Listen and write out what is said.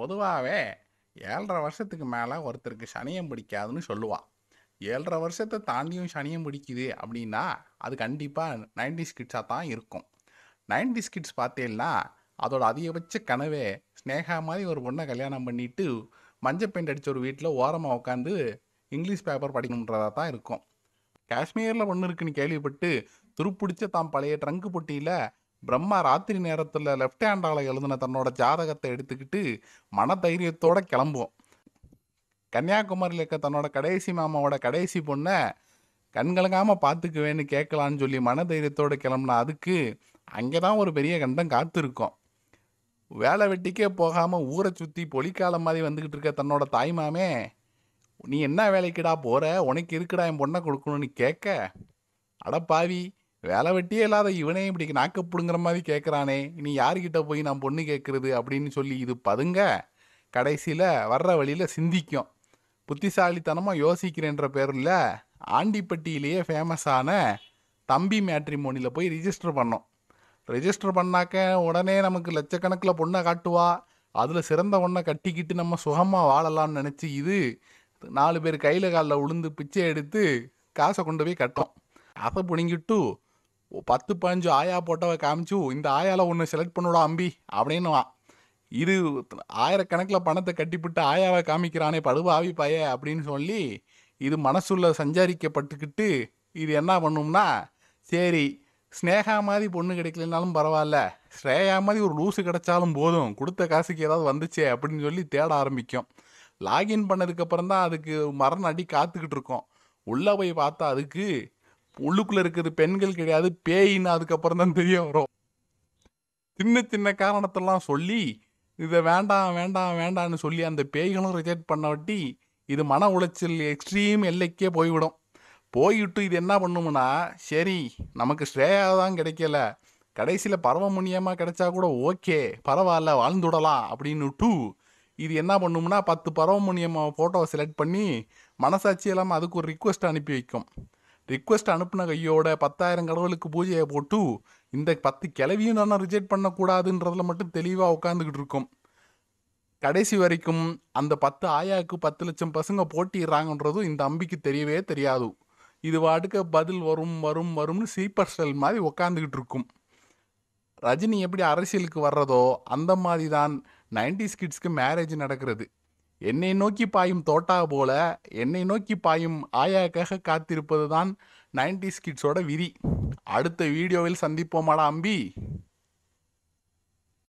பொதுவாகவே ஏழரை வருஷத்துக்கு மேலே ஒருத்தருக்கு சனியம் பிடிக்காதுன்னு சொல்லுவாள் ஏழரை வருஷத்தை தாண்டியும் சனியம் பிடிக்குது அப்படின்னா அது கண்டிப்பாக நைன்டி கிட்ஸாக தான் இருக்கும். நைன்டி கிட்ஸ் பார்த்தீங்கன்னா அதோட அதிகபட்ச கனவே ஸ்னேகா மாதிரி ஒரு பொண்ணை கல்யாணம் பண்ணிட்டு மஞ்சள் பெயிண்ட் அடித்த ஒரு வீட்டில் ஓரமாக உட்காந்து இங்கிலீஷ் பேப்பர் படிக்கணுன்றதா தான் இருக்கும். காஷ்மீரில் ஒன்று இருக்குன்னு கேள்விப்பட்டு துருப்பிடிச்ச தாம் பழைய ட்ரங்கு பொட்டியில் பிரம்மா ராத்திரி நேரத்தில் லெஃப்ட் ஹேண்டால் எழுதின தன்னோட ஜாதகத்தை எடுத்துக்கிட்டு மன தைரியத்தோடு கிளம்புவோம். கன்னியாகுமரியில் இருக்க தன்னோட கடைசி மாமாவோட கடைசி பொண்ணை கண்கலங்காமல் பார்த்துக்குவேன்னு கேட்கலான்னு சொல்லி மன தைரியத்தோடு கிளம்புனா அதுக்கு அங்கே தான் ஒரு பெரிய கண்டம் காத்திருக்கோம். வேலை வெட்டிக்கே போகாமல் ஊரை சுற்றி பொலிக்காலம் மாதிரி வந்துக்கிட்டு இருக்க தன்னோட தாய்மாமே நீ என்ன வேலைக்குடா போகிற உனக்கு இருக்குடா என் பொண்ணை கொடுக்கணும்னு கேட்க? அடப்பாவி வேலை வெட்டியே இல்லாத இவனே இப்படி நாக்க பிடுங்குற மாதிரி கேட்குறானே நீ யார்கிட்ட போய் நான் பொண்ணு கேட்குறது அப்படின்னு சொல்லி இது பதுங்க. கடைசியில் வர்ற வழியில் சிந்திக்கும். புத்திசாலித்தனமாக யோசிக்கிறேன்ற பேரில் ஆண்டிப்பட்டியிலேயே ஃபேமஸான தம்பி மேட்ரிமோனியில் போய் ரிஜிஸ்டர் பண்ணோம். ரிஜிஸ்டர் பண்ணாக்க உடனே நமக்கு லட்சக்கணக்கில் பொண்ணை காட்டுவா. அதில் சிறந்த ஒன்றை கட்டிக்கிட்டு நம்ம சுகமாக வாழலாம்னு நினச்சி இது நாலு பேர் கையில் காலில் உளுந்து பிச்சை எடுத்து காசை கொண்டு போய் கட்டோம். அதை பிடுங்கிட்டு பத்து பதினஞ்சு ஆயா போட்டவ காமிச்சு இந்த ஆயாவில் ஒன்று செலக்ட் பண்ணுடா அம்பி அப்படின்னுவான். இது ஆயிரக்கணக்கில் பணத்தை கட்டிப்பிட்டு ஆயாவை காமிக்கிறானே படுபாவி பய அப்படின்னு சொல்லி இது மனசுள்ள சஞ்சாரிக்கப்பட்டுக்கிட்டு இது என்ன பண்ணும்னா சரி ஸ்னேகா மாதிரி பொண்ணு கிடைக்கலனாலும் பரவாயில்ல ஸ்ரேயா மாதிரி ஒரு லூஸு கிடைச்சாலும் போதும் கொடுத்த காசுக்கு ஏதாவது வந்துச்சே அப்படின்னு சொல்லி தேட ஆரம்பிக்கும். லாகின் பண்ணதுக்கப்புறம் தான் அதுக்கு மரண அடி காத்துக்கிட்டு இருக்கோம். உள்ளே போய் பார்த்தா அதுக்கு உள்ளுக்குள்ளே இருக்கிறது பெண்கள் கிடையாது பேயின்னு அதுக்கப்புறம் தான் தெரிய வரும். சின்ன சின்ன காரணத்தெல்லாம் சொல்லி இதை வேண்டாம் வேண்டாம் வேண்டாம்னு சொல்லி அந்த பேய்களும் ரிஜெக்ட் பண்ண வட்டி இது மன உளைச்சல் எக்ஸ்ட்ரீம் எல்லைக்கே போய்விடும். போயிட்டு இது என்ன பண்ணும்னா சரி நமக்கு ஸ்ரேயா தான் கிடைக்கல. கடைசியில் பரவமுனியமாக கிடைச்சா கூட ஓகே பரவாயில்ல வாழ்ந்துடலாம் அப்படின்னு டூ இது என்ன பண்ணும்னா பத்து பரவமுனியம்மா ஃபோட்டோவை செலக்ட் பண்ணி மனசாட்சி இல்லாமல் அதுக்கு ஒரு ரிக்வெஸ்ட் அனுப்பி வைக்கும். ரிக்வெஸ்ட் அனுப்பின கையோட பத்தாயிரம் கடவுளுக்கு பூஜையை போட்டு இந்த பத்து கிளவியும் நான் ரிஜெக்ட் பண்ணக்கூடாதுன்றதில் மட்டும் தெளிவாக உட்காந்துக்கிட்டு இருக்கும். கடைசி வரைக்கும் அந்த பத்து ஆயாவுக்கு பத்து லட்சம் பசங்க போட்டிடுறாங்கன்றதும் இந்த அம்பிக்கு தெரியவே தெரியாது. இது வாட்டுக்க பதில் வரும் வரும் வரும்னு சீப்பர் செல் மாதிரி உக்காந்துக்கிட்டு இருக்கும். ரஜினி எப்படி அரசியலுக்கு வர்றதோ அந்த மாதிரி தான் நைன்டிஸ் ஸ்கிட்ஸ்க்கு மேரேஜ் நடக்கிறது. என்னை நோக்கி பாயும் தோட்டா போல என்னை நோக்கி பாயும் ஆயாக்காக காத்திருப்பது தான் நைன்டிஸ் கிட்ஸோட விதி. அடுத்த வீடியோவில் சந்திப்போமாடா அம்பி.